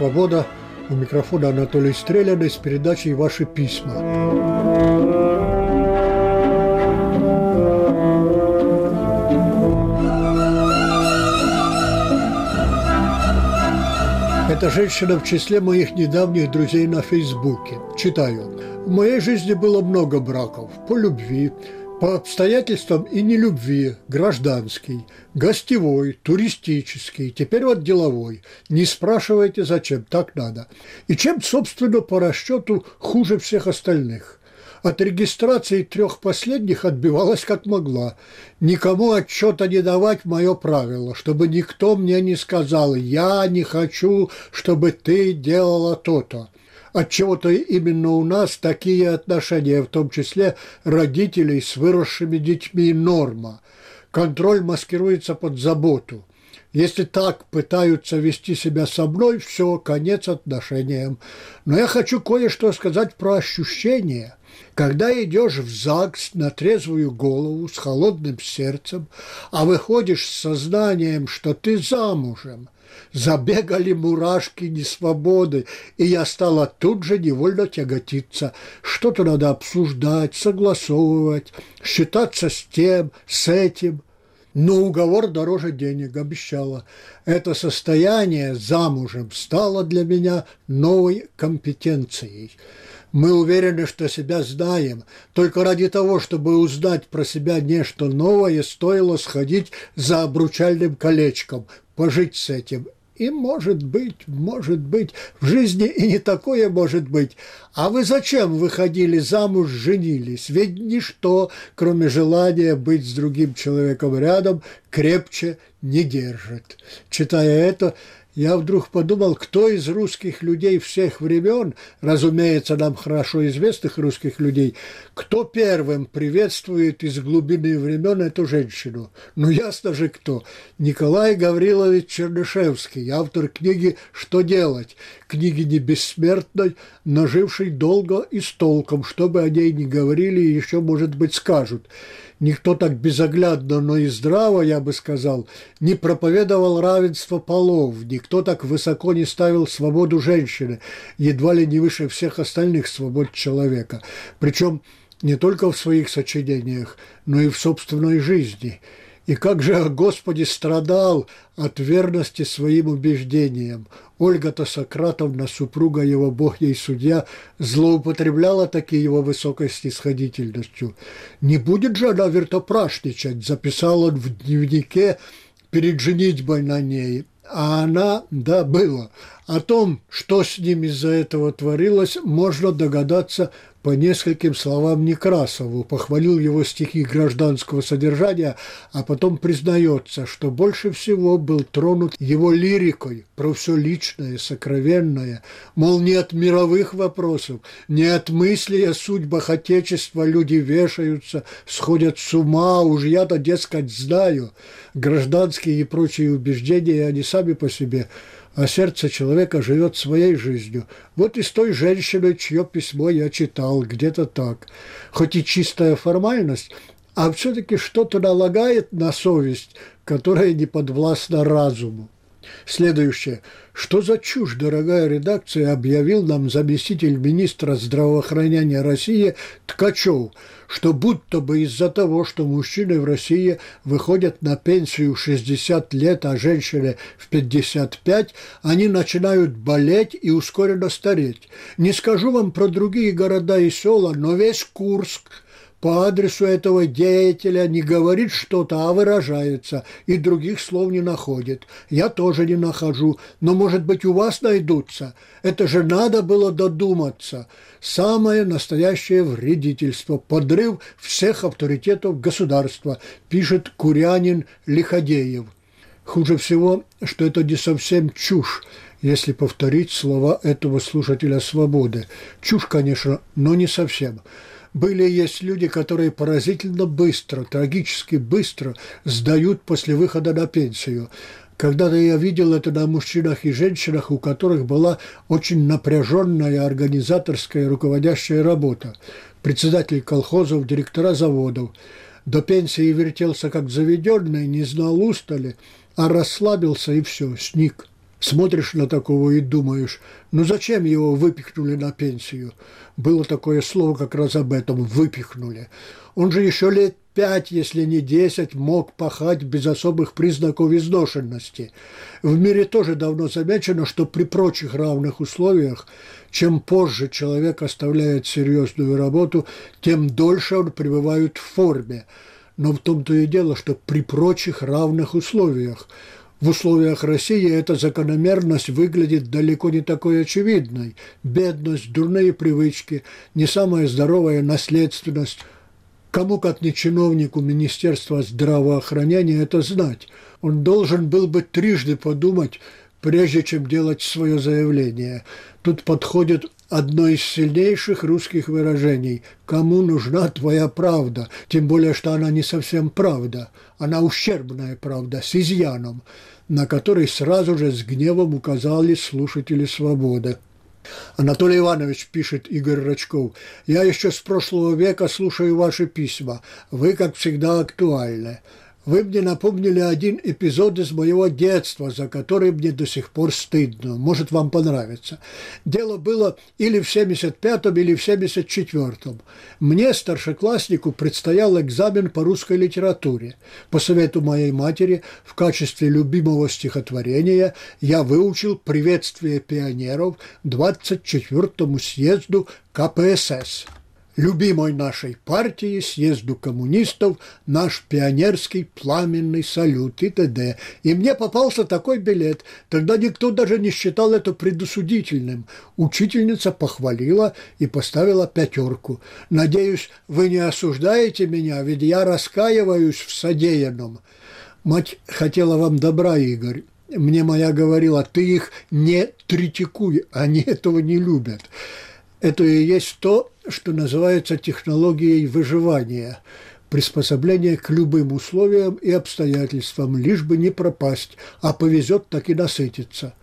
«Свобода». У микрофона Анатолий Стреляный с передачей «Ваши письма». Это женщина в числе моих недавних друзей на Фейсбуке. Читаю. В моей жизни было много браков. По любви, по обстоятельствам и не любви, гражданский, гостевой, туристический, теперь вот деловой. Не спрашивайте, зачем, так надо. И чем, собственно, по расчету хуже всех остальных. От регистрации трех последних отбивалась как могла. Никому отчета не давать – мое правило, чтобы никто мне не сказал «я не хочу, чтобы ты делала то-то». Отчего-то именно у нас такие отношения, в том числе родителей с выросшими детьми, норма. Контроль маскируется под заботу. Если так пытаются вести себя со мной, все, конец отношениям. Но я хочу кое-что сказать про ощущения – когда идешь в ЗАГС на трезвую голову с холодным сердцем, а выходишь с сознанием, что ты замужем, забегали мурашки несвободы, и я стала тут же невольно тяготиться. Что-то надо обсуждать, согласовывать, считаться с тем, с этим. Но уговор дороже денег обещала. Это состояние замужем стало для меня новой компетенцией. Мы уверены, что себя знаем. Только ради того, чтобы узнать про себя нечто новое, стоило сходить за обручальным колечком, пожить с этим. И может быть, может быть, в жизни и не такое может быть. А вы зачем выходили замуж, женились? Ведь ничто, кроме желания быть с другим человеком рядом, крепче не держит. Читая это, я вдруг подумал, кто из русских людей всех времен, разумеется, нам хорошо известных русских людей, кто первым приветствует из глубины времен эту женщину? Ну, ясно же, кто. Николай Гаврилович Чернышевский, автор книги «Что делать?», книги не бессмертной, но живший долго и с толком, что бы о ней ни говорили, еще, может быть, скажут никто так безоглядно, но и здраво, я бы сказал, не проповедовал равенство полов, никто так высоко не ставил свободу женщины, едва ли не выше всех остальных свобод человека. Причем не только в своих сочинениях, но и в собственной жизни – и как же Господи страдал от верности своим убеждениям. Ольга-то Сократовна, супруга его, Бог ей судья, злоупотребляла таки его высокой снисходительностью. «Не будет же она вертопрашничать», записал он в дневнике перед женитьбой на ней. А она, да, было. О том, что с ним из-за этого творилось, можно догадаться по нескольким словам Некрасову, похвалил его стихи гражданского содержания, а потом признается, что больше всего был тронут его лирикой про все личное, сокровенное, мол, не от мировых вопросов, не от мыслей о судьбах Отечества люди вешаются, сходят с ума, уж я-то, дескать, знаю. Гражданские и прочие убеждения, они сами по себе – а сердце человека живет своей жизнью. Вот и с той женщиной, чье письмо я читал, где-то так. Хоть и чистая формальность, а все-таки что-то налагает на совесть, которая не подвластна разуму. Следующее. Что за чушь, дорогая редакция, объявил нам заместитель министра здравоохранения России Ткачев, что будто бы из-за того, что мужчины в России выходят на пенсию в 60 лет, а женщины в 55, они начинают болеть и ускоренно стареть. Не скажу вам про другие города и села, но весь Курск – по адресу этого деятеля не говорит что-то, а выражается, и других слов не находит. Я тоже не нахожу, но, может быть, у вас найдутся. Это же надо было додуматься. Самое настоящее вредительство, подрыв всех авторитетов государства, пишет курянин Лиходеев. Хуже всего, что это не совсем чушь, если повторить слова этого слушателя свободы. Чушь, конечно, но не совсем. Были и есть люди, которые поразительно быстро, трагически быстро сдают после выхода на пенсию. Когда-то я видел это на мужчинах и женщинах, у которых была очень напряженная организаторская руководящая работа. Председатель колхозов, директора заводов. До пенсии вертелся как заведенный, не знал устали, а расслабился и все, сник. Смотришь на такого и думаешь, ну зачем его выпихнули на пенсию? Было такое слово как раз об этом – выпихнули. Он же еще лет пять, если не десять, мог пахать без особых признаков изношенности. В мире тоже давно замечено, что при прочих равных условиях, чем позже человек оставляет серьезную работу, тем дольше он пребывает в форме. Но в том-то и дело, что при прочих равных условиях – в условиях России эта закономерность выглядит далеко не такой очевидной. Бедность, дурные привычки, не самая здоровая наследственность – Кому, как не чиновнику Министерства здравоохранения, это знать? Он должен был бы трижды подумать, прежде чем делать свое заявление. Тут подходит одно из сильнейших русских выражений «Кому нужна твоя правда?» Тем более, что она не совсем правда, она ущербная правда, с изъяном, на который сразу же с гневом указали слушатели «Свободы». Анатолий Иванович, пишет Игорь Рачков, я еще с прошлого века слушаю ваши письма. Вы, как всегда, актуальны. Вы мне напомнили один эпизод из моего детства, за который мне до сих пор стыдно. Может, вам понравится. Дело было или в 75-м, или в 74-м. Мне, старшекласснику, предстоял экзамен по русской литературе. По совету моей матери, в качестве любимого стихотворения я выучил «Приветствие пионеров» 24-му съезду КПСС любимой нашей партии, съезду коммунистов, наш пионерский пламенный салют и т.д. И мне попался такой билет. Тогда никто даже не считал это предосудительным. Учительница похвалила и поставила пятерку. Надеюсь, вы не осуждаете меня, ведь я раскаиваюсь в содеянном. Мать хотела вам добра, Игорь. Мне моя говорила, ты их не критикуй, они этого не любят. Это и есть то, что называется технологией выживания, приспособление к любым условиям и обстоятельствам, лишь бы не пропасть, а повезет, так и насытиться.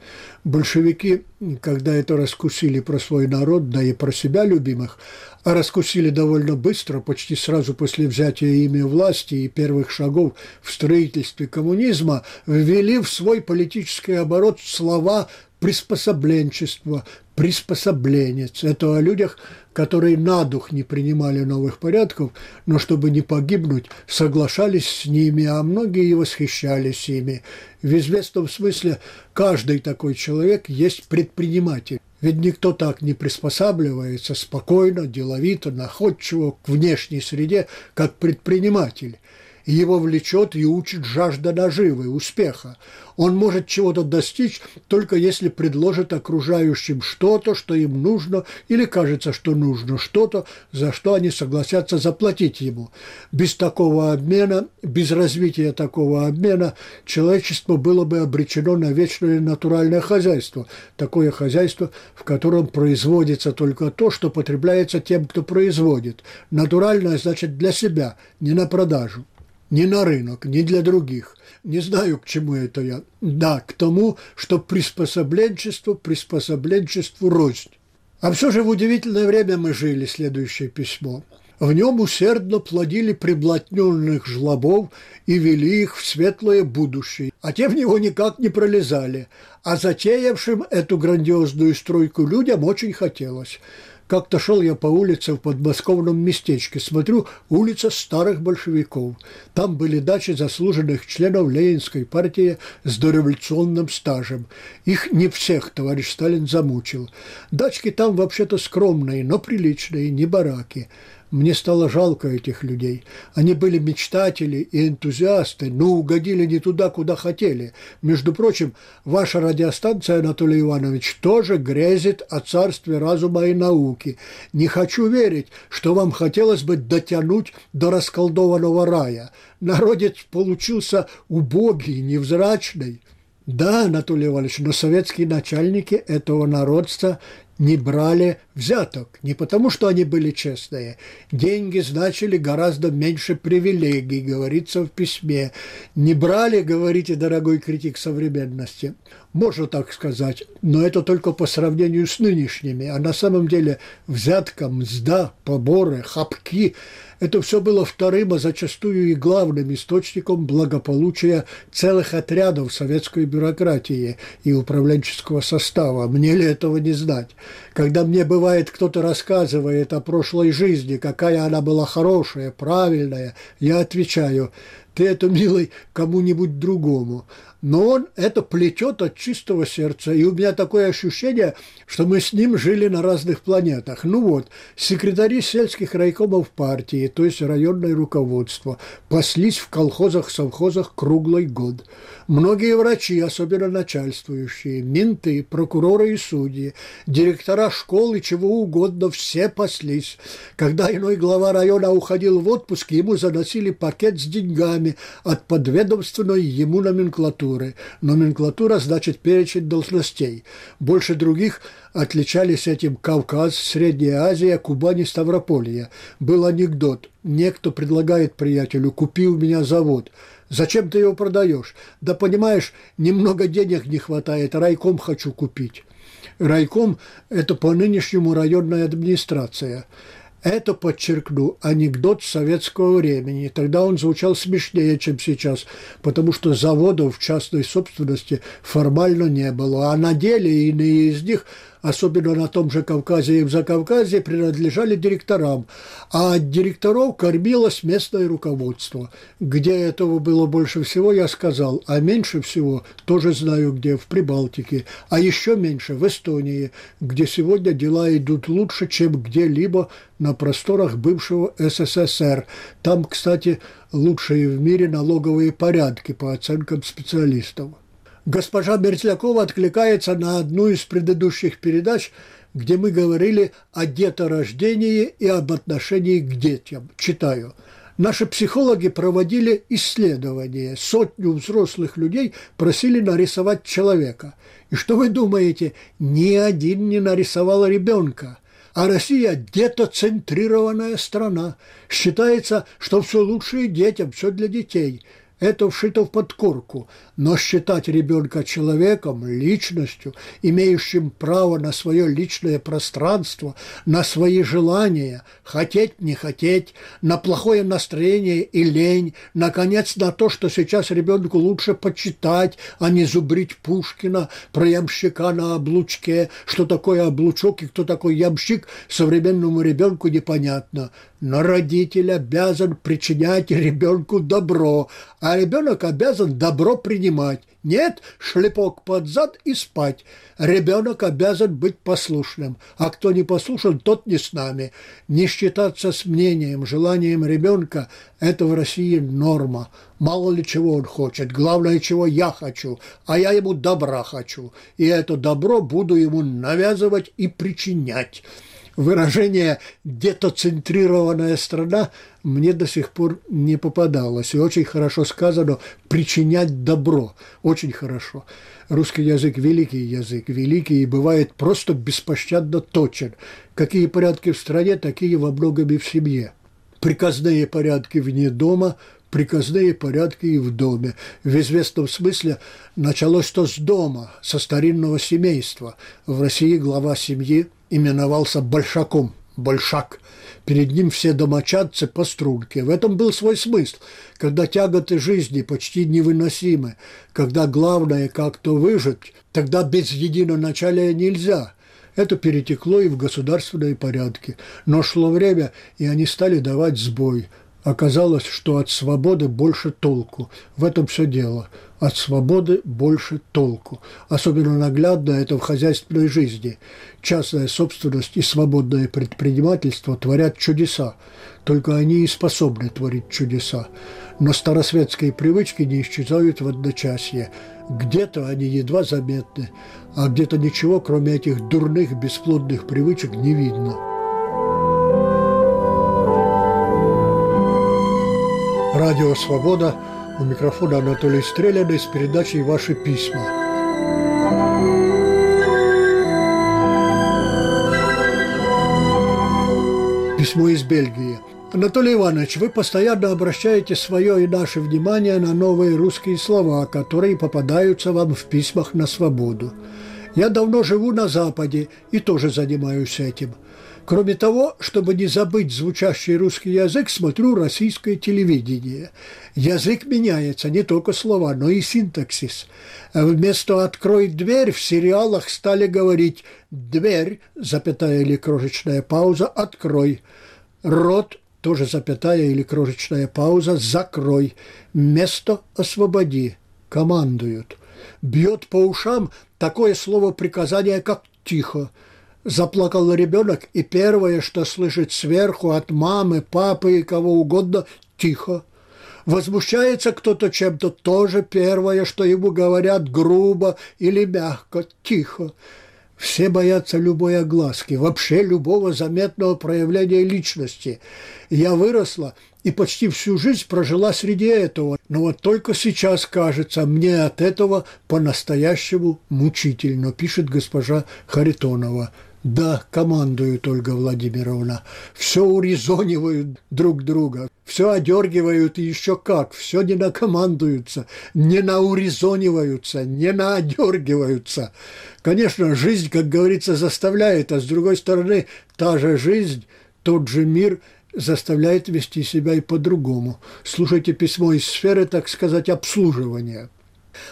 Большевики, когда это раскусили про свой народ, да и про себя любимых, а раскусили довольно быстро, почти сразу после взятия ими власти и первых шагов в строительстве коммунизма, ввели в свой политический оборот слова приспособленчество, приспособленец. Это о людях, которые на дух не принимали новых порядков, но чтобы не погибнуть, соглашались с ними, а многие и восхищались ими. В известном смысле каждый такой человек есть предприниматель. Ведь никто так не приспосабливается спокойно, деловито, находчиво к внешней среде, как предприниматель его влечет и учит жажда наживы, успеха. Он может чего-то достичь, только если предложит окружающим что-то, что им нужно, или кажется, что нужно что-то, за что они согласятся заплатить ему. Без такого обмена, без развития такого обмена человечество было бы обречено на вечное натуральное хозяйство. Такое хозяйство, в котором производится только то, что потребляется тем, кто производит. Натуральное значит для себя, не на продажу ни на рынок, ни для других. Не знаю, к чему это я. Да, к тому, что приспособленчество приспособленчеству рознь. А все же в удивительное время мы жили, следующее письмо. В нем усердно плодили приблотненных жлобов и вели их в светлое будущее, а те в него никак не пролезали, а затеявшим эту грандиозную стройку людям очень хотелось. Как-то шел я по улице в подмосковном местечке. Смотрю, улица старых большевиков. Там были дачи заслуженных членов Ленинской партии с дореволюционным стажем. Их не всех товарищ Сталин замучил. Дачки там вообще-то скромные, но приличные, не бараки. Мне стало жалко этих людей. Они были мечтатели и энтузиасты, но угодили не туда, куда хотели. Между прочим, ваша радиостанция, Анатолий Иванович, тоже грезит о царстве разума и науки. Не хочу верить, что вам хотелось бы дотянуть до расколдованного рая. Народец получился убогий, невзрачный. Да, Анатолий Иванович, но советские начальники этого народца не брали взяток. Не потому, что они были честные. Деньги значили гораздо меньше привилегий, говорится в письме. Не брали, говорите, дорогой критик современности. Можно так сказать, но это только по сравнению с нынешними. А на самом деле взятка, мзда, поборы, хапки – это все было вторым, а зачастую и главным источником благополучия целых отрядов советской бюрократии и управленческого состава. Мне ли этого не знать? Когда мне бывает кто-то рассказывает о прошлой жизни, какая она была хорошая, правильная, я отвечаю, ты это, милый, кому-нибудь другому но он это плетет от чистого сердца. И у меня такое ощущение, что мы с ним жили на разных планетах. Ну вот, секретари сельских райкомов партии, то есть районное руководство, паслись в колхозах, совхозах круглый год. Многие врачи, особенно начальствующие, менты, прокуроры и судьи, директора школ и чего угодно, все паслись. Когда иной глава района уходил в отпуск, ему заносили пакет с деньгами от подведомственной ему номенклатуры. Номенклатура значит перечень должностей. Больше других отличались этим Кавказ, Средняя Азия, Кубань и Ставрополье. Был анекдот. Некто предлагает приятелю «купи у меня завод». Зачем ты его продаешь? Да понимаешь, немного денег не хватает, райком хочу купить. Райком – это по нынешнему районная администрация. Это, подчеркну, анекдот советского времени. Тогда он звучал смешнее, чем сейчас, потому что заводов в частной собственности формально не было, а на деле иные из них – особенно на том же Кавказе и в Закавказье, принадлежали директорам, а от директоров кормилось местное руководство. Где этого было больше всего, я сказал, а меньше всего, тоже знаю где, в Прибалтике, а еще меньше в Эстонии, где сегодня дела идут лучше, чем где-либо на просторах бывшего СССР. Там, кстати, лучшие в мире налоговые порядки по оценкам специалистов госпожа Мерзлякова откликается на одну из предыдущих передач, где мы говорили о деторождении и об отношении к детям. Читаю. Наши психологи проводили исследования. Сотню взрослых людей просили нарисовать человека. И что вы думаете, ни один не нарисовал ребенка. А Россия – детоцентрированная страна. Считается, что все лучшее детям, все для детей – это вшито в подкорку, но считать ребенка человеком, личностью, имеющим право на свое личное пространство, на свои желания, хотеть, не хотеть, на плохое настроение и лень, наконец, на то, что сейчас ребенку лучше почитать, а не зубрить Пушкина про ямщика на облучке, что такое облучок и кто такой ямщик, современному ребенку непонятно. Но родитель обязан причинять ребенку добро, а ребенок обязан добро принимать. Нет, шлепок под зад и спать. Ребенок обязан быть послушным, а кто не послушен, тот не с нами. Не считаться с мнением, желанием ребенка – это в России норма. Мало ли чего он хочет, главное, чего я хочу, а я ему добра хочу. И это добро буду ему навязывать и причинять выражение «детоцентрированная страна» мне до сих пор не попадалось. И очень хорошо сказано «причинять добро». Очень хорошо. Русский язык – великий язык, великий и бывает просто беспощадно точен. Какие порядки в стране, такие во многом и в семье. Приказные порядки вне дома – приказные порядки и в доме. В известном смысле началось то с дома, со старинного семейства. В России глава семьи именовался Большаком, Большак. Перед ним все домочадцы по струнке. В этом был свой смысл. Когда тяготы жизни почти невыносимы, когда главное как-то выжить, тогда без единоначалия нельзя – это перетекло и в государственные порядки. Но шло время, и они стали давать сбой. Оказалось, что от свободы больше толку. В этом все дело. От свободы больше толку. Особенно наглядно это в хозяйственной жизни. Частная собственность и свободное предпринимательство творят чудеса. Только они и способны творить чудеса. Но старосветские привычки не исчезают в одночасье. Где-то они едва заметны, а где-то ничего, кроме этих дурных, бесплодных привычек, не видно. Радио «Свобода». У микрофона Анатолий Стреляный с передачей «Ваши письма». Письмо из Бельгии. Анатолий Иванович, вы постоянно обращаете свое и наше внимание на новые русские слова, которые попадаются вам в письмах на свободу. Я давно живу на Западе и тоже занимаюсь этим. Кроме того, чтобы не забыть звучащий русский язык, смотрю российское телевидение. Язык меняется, не только слова, но и синтаксис. Вместо «открой дверь» в сериалах стали говорить «дверь», запятая или крошечная пауза, «открой». Рот, тоже запятая или крошечная пауза, «закрой». Место «освободи». Командуют – бьет по ушам такое слово приказания, как «тихо». Заплакал ребенок, и первое, что слышит сверху от мамы, папы и кого угодно – «тихо». Возмущается кто-то чем-то, тоже первое, что ему говорят грубо или мягко, тихо. Все боятся любой огласки, вообще любого заметного проявления личности. Я выросла и почти всю жизнь прожила среди этого. Но вот только сейчас, кажется, мне от этого по-настоящему мучительно, пишет госпожа Харитонова. Да, командуют, Ольга Владимировна. Все урезонивают друг друга, все одергивают и еще как, все не накомандуются, не наурезониваются, не наодергиваются. Конечно, жизнь, как говорится, заставляет, а с другой стороны, та же жизнь, тот же мир заставляет вести себя и по-другому. Слушайте письмо из сферы, так сказать, обслуживания.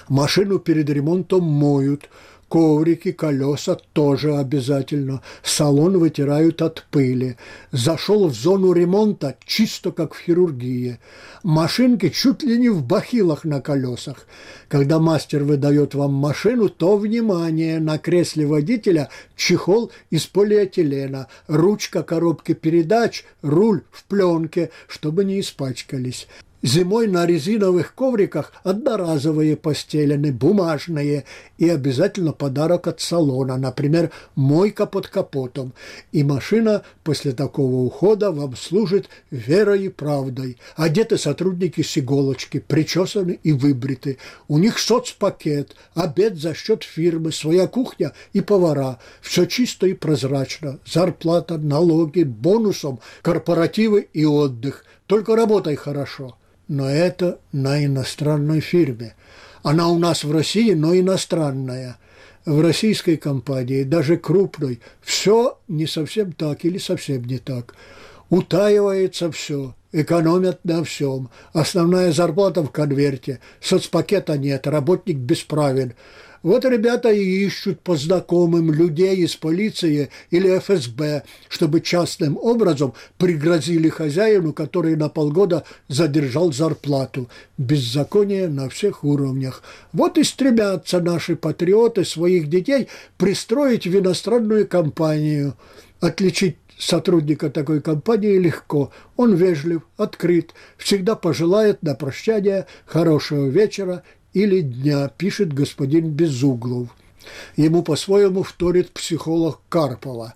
Машину перед ремонтом моют – коврики, колеса тоже обязательно. Салон вытирают от пыли. Зашел в зону ремонта чисто как в хирургии. Машинки чуть ли не в бахилах на колесах. Когда мастер выдает вам машину, то, внимание, на кресле водителя чехол из полиэтилена, ручка коробки передач, руль в пленке, чтобы не испачкались. Зимой на резиновых ковриках одноразовые постелены, бумажные и обязательно подарок от салона, например, мойка под капотом. И машина после такого ухода вам служит верой и правдой. Одеты сотрудники с иголочки, причесаны и выбриты. У них соцпакет, обед за счет фирмы, своя кухня и повара. Все чисто и прозрачно. Зарплата, налоги, бонусом, корпоративы и отдых. Только работай хорошо но это на иностранной фирме. Она у нас в России, но иностранная. В российской компании, даже крупной, все не совсем так или совсем не так. Утаивается все, экономят на всем. Основная зарплата в конверте, соцпакета нет, работник бесправен. Вот ребята и ищут по знакомым людей из полиции или ФСБ, чтобы частным образом пригрозили хозяину, который на полгода задержал зарплату. Беззаконие на всех уровнях. Вот и стремятся наши патриоты своих детей пристроить в иностранную компанию. Отличить сотрудника такой компании легко. Он вежлив, открыт, всегда пожелает на прощание хорошего вечера или дня, пишет господин Безуглов. Ему по-своему вторит психолог Карпова.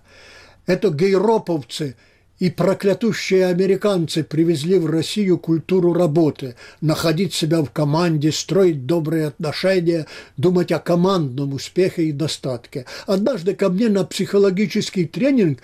Это гейроповцы – и проклятущие американцы привезли в Россию культуру работы, находить себя в команде, строить добрые отношения, думать о командном успехе и достатке. Однажды ко мне на психологический тренинг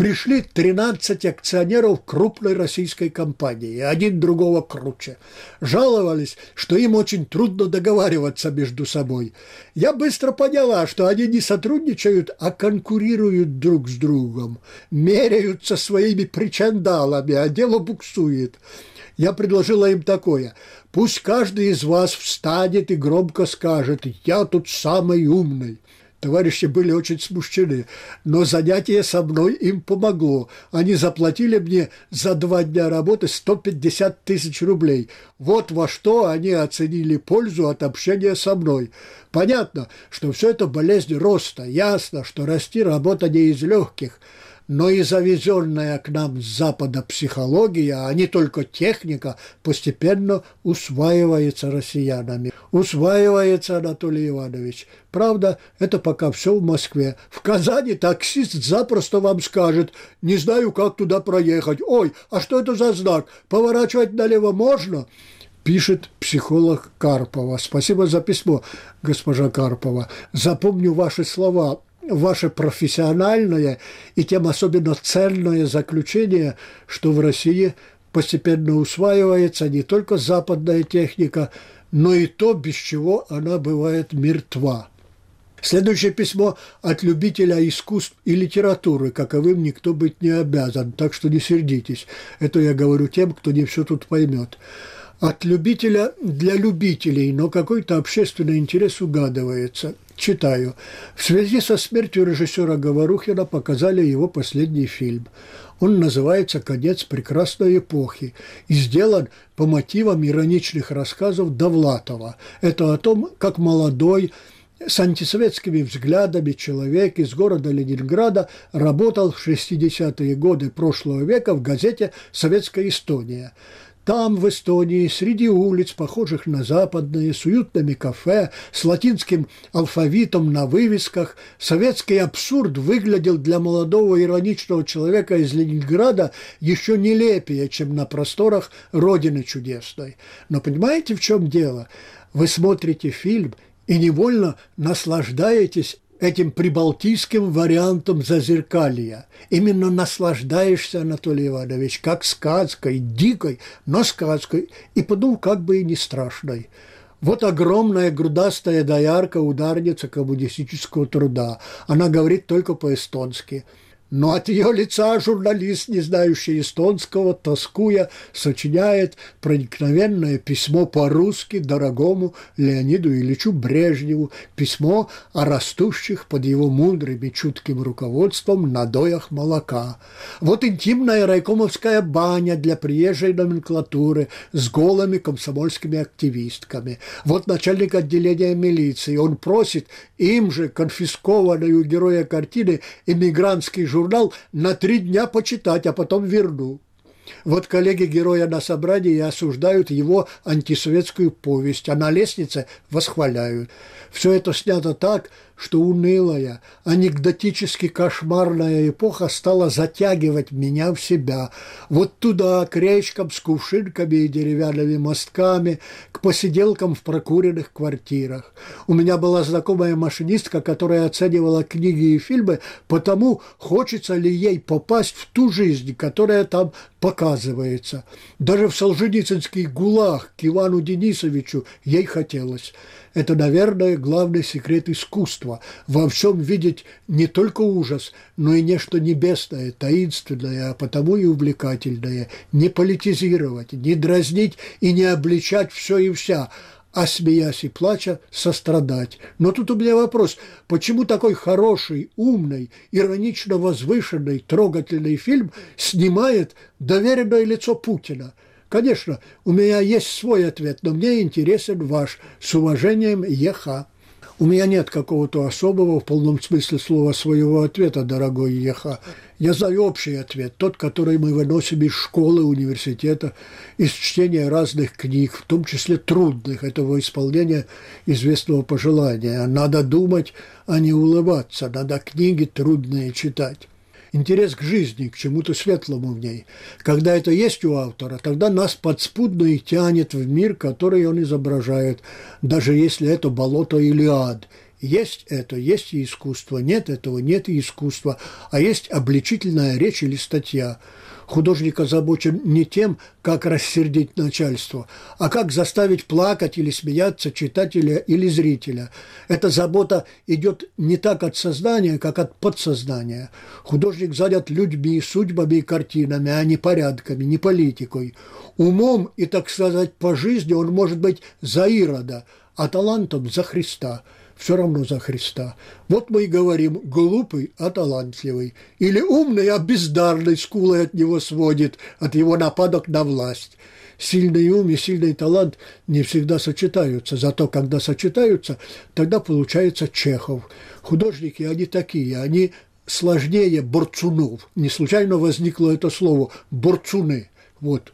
пришли 13 акционеров крупной российской компании, один другого круче. Жаловались, что им очень трудно договариваться между собой. Я быстро поняла, что они не сотрудничают, а конкурируют друг с другом, меряются своими причандалами, а дело буксует. Я предложила им такое. Пусть каждый из вас встанет и громко скажет «Я тут самый умный». Товарищи были очень смущены, но занятие со мной им помогло. Они заплатили мне за два дня работы 150 тысяч рублей. Вот во что они оценили пользу от общения со мной. Понятно, что все это болезнь роста. Ясно, что расти работа не из легких – но и завезенная к нам с Запада психология, а не только техника, постепенно усваивается россиянами. Усваивается, Анатолий Иванович. Правда, это пока все в Москве. В Казани таксист запросто вам скажет, не знаю, как туда проехать. Ой, а что это за знак? Поворачивать налево можно? пишет психолог Карпова. Спасибо за письмо, госпожа Карпова. Запомню ваши слова ваше профессиональное и тем особенно ценное заключение, что в России постепенно усваивается не только западная техника, но и то, без чего она бывает мертва. Следующее письмо от любителя искусств и литературы, каковым никто быть не обязан, так что не сердитесь. Это я говорю тем, кто не все тут поймет. От любителя для любителей, но какой-то общественный интерес угадывается. Читаю. В связи со смертью режиссера Говорухина показали его последний фильм. Он называется «Конец прекрасной эпохи» и сделан по мотивам ироничных рассказов Довлатова. Это о том, как молодой, с антисоветскими взглядами человек из города Ленинграда работал в 60-е годы прошлого века в газете «Советская Эстония». Там, в Эстонии, среди улиц, похожих на западные, с уютными кафе, с латинским алфавитом на вывесках, советский абсурд выглядел для молодого ироничного человека из Ленинграда еще нелепее, чем на просторах Родины чудесной. Но понимаете, в чем дело? Вы смотрите фильм и невольно наслаждаетесь этим прибалтийским вариантом зазеркалья. Именно наслаждаешься, Анатолий Иванович, как сказкой, дикой, но сказкой, и подумал, как бы и не страшной. Вот огромная грудастая доярка, ударница коммунистического труда. Она говорит только по-эстонски – но от ее лица журналист, не знающий эстонского, тоскуя, сочиняет проникновенное письмо по-русски дорогому Леониду Ильичу Брежневу, письмо о растущих под его мудрым и чутким руководством надоях молока. Вот интимная райкомовская баня для приезжей номенклатуры с голыми комсомольскими активистками. Вот начальник отделения милиции. Он просит им же конфискованную героя картины «Эмигрантский журнал» журнал на три дня почитать, а потом верну. Вот коллеги героя на собрании осуждают его антисоветскую повесть, а на лестнице восхваляют. Все это снято так, что унылая, анекдотически кошмарная эпоха стала затягивать меня в себя. Вот туда, к речкам с кувшинками и деревянными мостками, к посиделкам в прокуренных квартирах. У меня была знакомая машинистка, которая оценивала книги и фильмы потому, хочется ли ей попасть в ту жизнь, которая там показывается. Даже в Солженицынский гулаг к Ивану Денисовичу ей хотелось. Это, наверное, главный секрет искусства – во всем видеть не только ужас, но и нечто небесное, таинственное, а потому и увлекательное. Не политизировать, не дразнить и не обличать все и вся, а смеясь и плача, сострадать. Но тут у меня вопрос, почему такой хороший, умный, иронично возвышенный, трогательный фильм снимает доверенное лицо Путина – Конечно, у меня есть свой ответ, но мне интересен ваш. С уважением, Еха. У меня нет какого-то особого, в полном смысле слова, своего ответа, дорогой Еха. Я знаю общий ответ, тот, который мы выносим из школы, университета, из чтения разных книг, в том числе трудных, этого исполнения известного пожелания. Надо думать, а не улыбаться, надо книги трудные читать интерес к жизни, к чему-то светлому в ней. Когда это есть у автора, тогда нас подспудно и тянет в мир, который он изображает, даже если это болото или ад. Есть это, есть и искусство, нет этого, нет и искусства, а есть обличительная речь или статья – Художник озабочен не тем, как рассердить начальство, а как заставить плакать или смеяться читателя или зрителя. Эта забота идет не так от сознания, как от подсознания. Художник занят людьми, судьбами и картинами, а не порядками, не политикой. Умом и, так сказать, по жизни он может быть за Ирода, а талантом за Христа – все равно за Христа. Вот мы и говорим «глупый, а талантливый». Или «умный, а бездарный скулой от него сводит, от его нападок на власть». Сильный ум и сильный талант не всегда сочетаются, зато когда сочетаются, тогда получается Чехов. Художники, они такие, они сложнее борцунов. Не случайно возникло это слово «борцуны». Вот,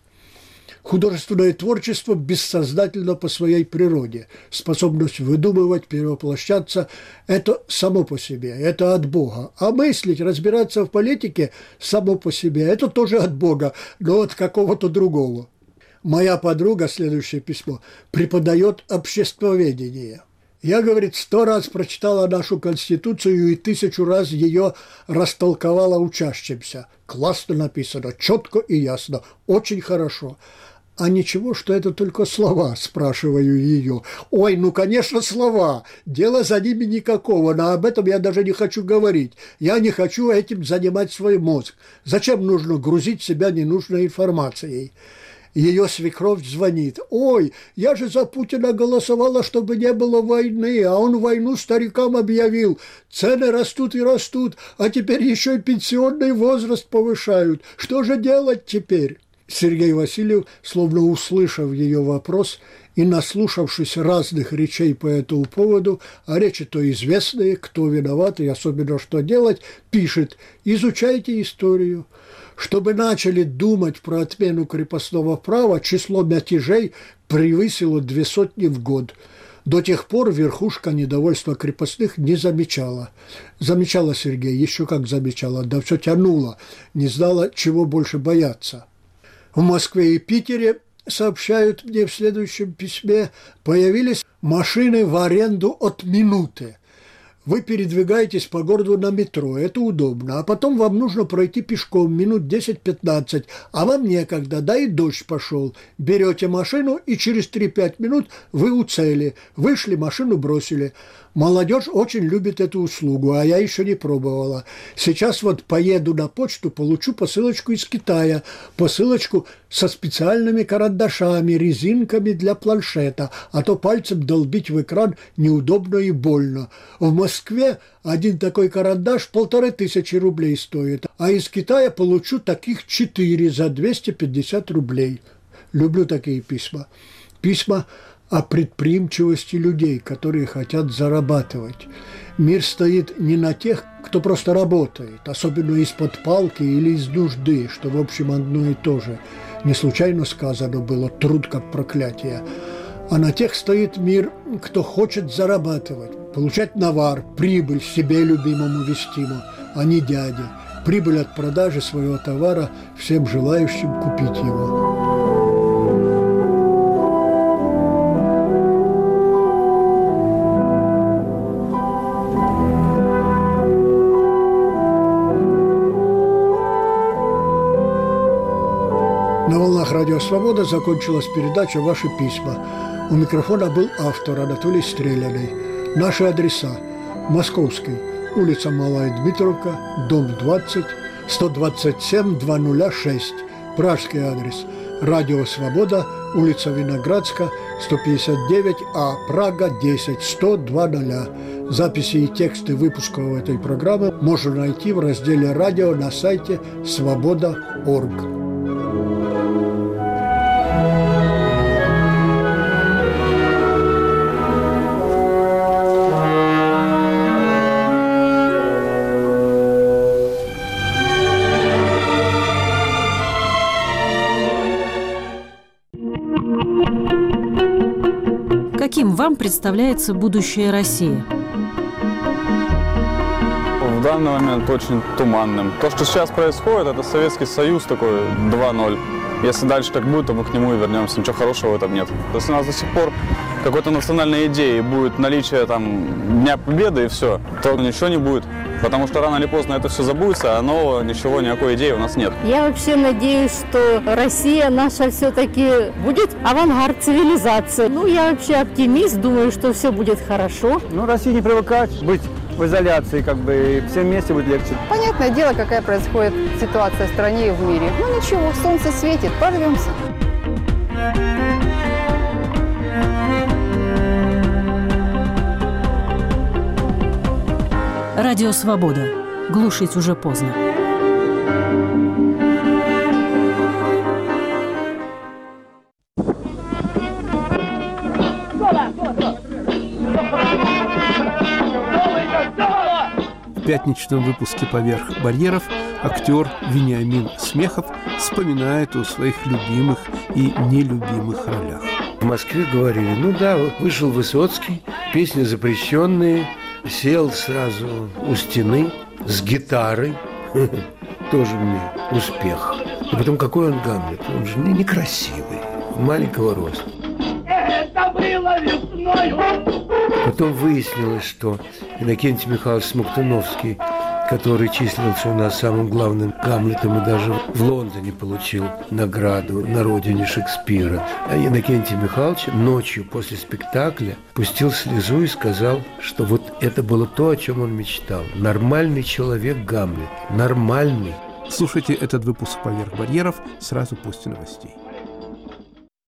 Художественное творчество бессознательно по своей природе. Способность выдумывать, перевоплощаться – это само по себе, это от Бога. А мыслить, разбираться в политике – само по себе – это тоже от Бога, но от какого-то другого. Моя подруга, следующее письмо, преподает обществоведение – Я, говорит, сто раз прочитала нашу Конституцию и тысячу раз ее растолковала учащимся. Классно написано, четко и ясно, очень хорошо. А ничего, что это только слова, спрашиваю ее. Ой, ну, конечно, слова. Дела за ними никакого, но об этом я даже не хочу говорить. Я не хочу этим занимать свой мозг. Зачем нужно грузить себя ненужной информацией? Ее свекровь звонит. «Ой, я же за Путина голосовала, чтобы не было войны, а он войну старикам объявил. Цены растут и растут, а теперь еще и пенсионный возраст повышают. Что же делать теперь?» Сергей Васильев, словно услышав ее вопрос и наслушавшись разных речей по этому поводу, а речи то известные, кто виноват и особенно что делать, пишет «Изучайте историю». Чтобы начали думать про отмену крепостного права, число мятежей превысило две сотни в год. До тех пор верхушка недовольства крепостных не замечала. Замечала Сергей, еще как замечала, да все тянуло, не знала, чего больше бояться. В Москве и Питере, сообщают мне в следующем письме, появились машины в аренду от минуты. Вы передвигаетесь по городу на метро, это удобно, а потом вам нужно пройти пешком минут 10-15, а вам некогда, да и дождь пошел. Берете машину, и через 3-5 минут вы у цели. Вышли, машину бросили. Молодежь очень любит эту услугу, а я еще не пробовала. Сейчас вот поеду на почту, получу посылочку из Китая, посылочку со специальными карандашами, резинками для планшета, а то пальцем долбить в экран неудобно и больно. В Москве один такой карандаш полторы тысячи рублей стоит, а из Китая получу таких четыре за 250 рублей. Люблю такие письма. Письма о предприимчивости людей, которые хотят зарабатывать. Мир стоит не на тех, кто просто работает, особенно из-под палки или из нужды, что, в общем, одно и то же. Не случайно сказано было «труд как проклятие», а на тех стоит мир, кто хочет зарабатывать, получать навар, прибыль себе любимому вестиму, а не дяде, прибыль от продажи своего товара всем желающим купить его. На волнах Радио Свобода закончилась передача «Ваши письма». У микрофона был автор Анатолий Стреляный. Наши адреса. Московский. Улица Малая Дмитровка, дом 20, 127 206. Пражский адрес. Радио Свобода, улица Виноградска, 159А, Прага, 10, 100 Записи и тексты выпусков этой программы можно найти в разделе «Радио» на сайте свобода.орг. представляется будущее России? В данный момент очень туманным. То, что сейчас происходит, это Советский Союз такой 2.0. Если дальше так будет, то мы к нему и вернемся. Ничего хорошего в этом нет. Если у нас до сих пор какой-то национальной идеи будет наличие там Дня Победы и все, то ничего не будет. Потому что рано или поздно это все забудется, а нового ничего, никакой идеи у нас нет. Я вообще надеюсь, что Россия наша все-таки будет авангард цивилизации. Ну, я вообще оптимист, думаю, что все будет хорошо. Ну, России не привыкать быть в изоляции, как бы, и всем вместе будет легче. Понятное дело, какая происходит ситуация в стране и в мире. Ну ничего, солнце светит, порвемся. Радио «Свобода». Глушить уже поздно. В пятничном выпуске «Поверх барьеров» актер Вениамин Смехов вспоминает о своих любимых и нелюбимых ролях. В Москве говорили, ну да, вышел Высоцкий, песни запрещенные – сел сразу у стены с гитарой. Тоже мне успех. И потом, какой он Гамлет? Он же некрасивый, маленького роста. это было весною. Потом выяснилось, что Иннокентий Михайлович Смоктуновский, который числился у нас самым главным Гамлетом и даже в Лондоне получил награду на родине Шекспира, а Иннокентий Михайлович ночью после спектакля пустил слезу и сказал, что вот это было то, о чем он мечтал. Нормальный человек Гамлет. Нормальный. Слушайте этот выпуск «Поверх барьеров» сразу после новостей.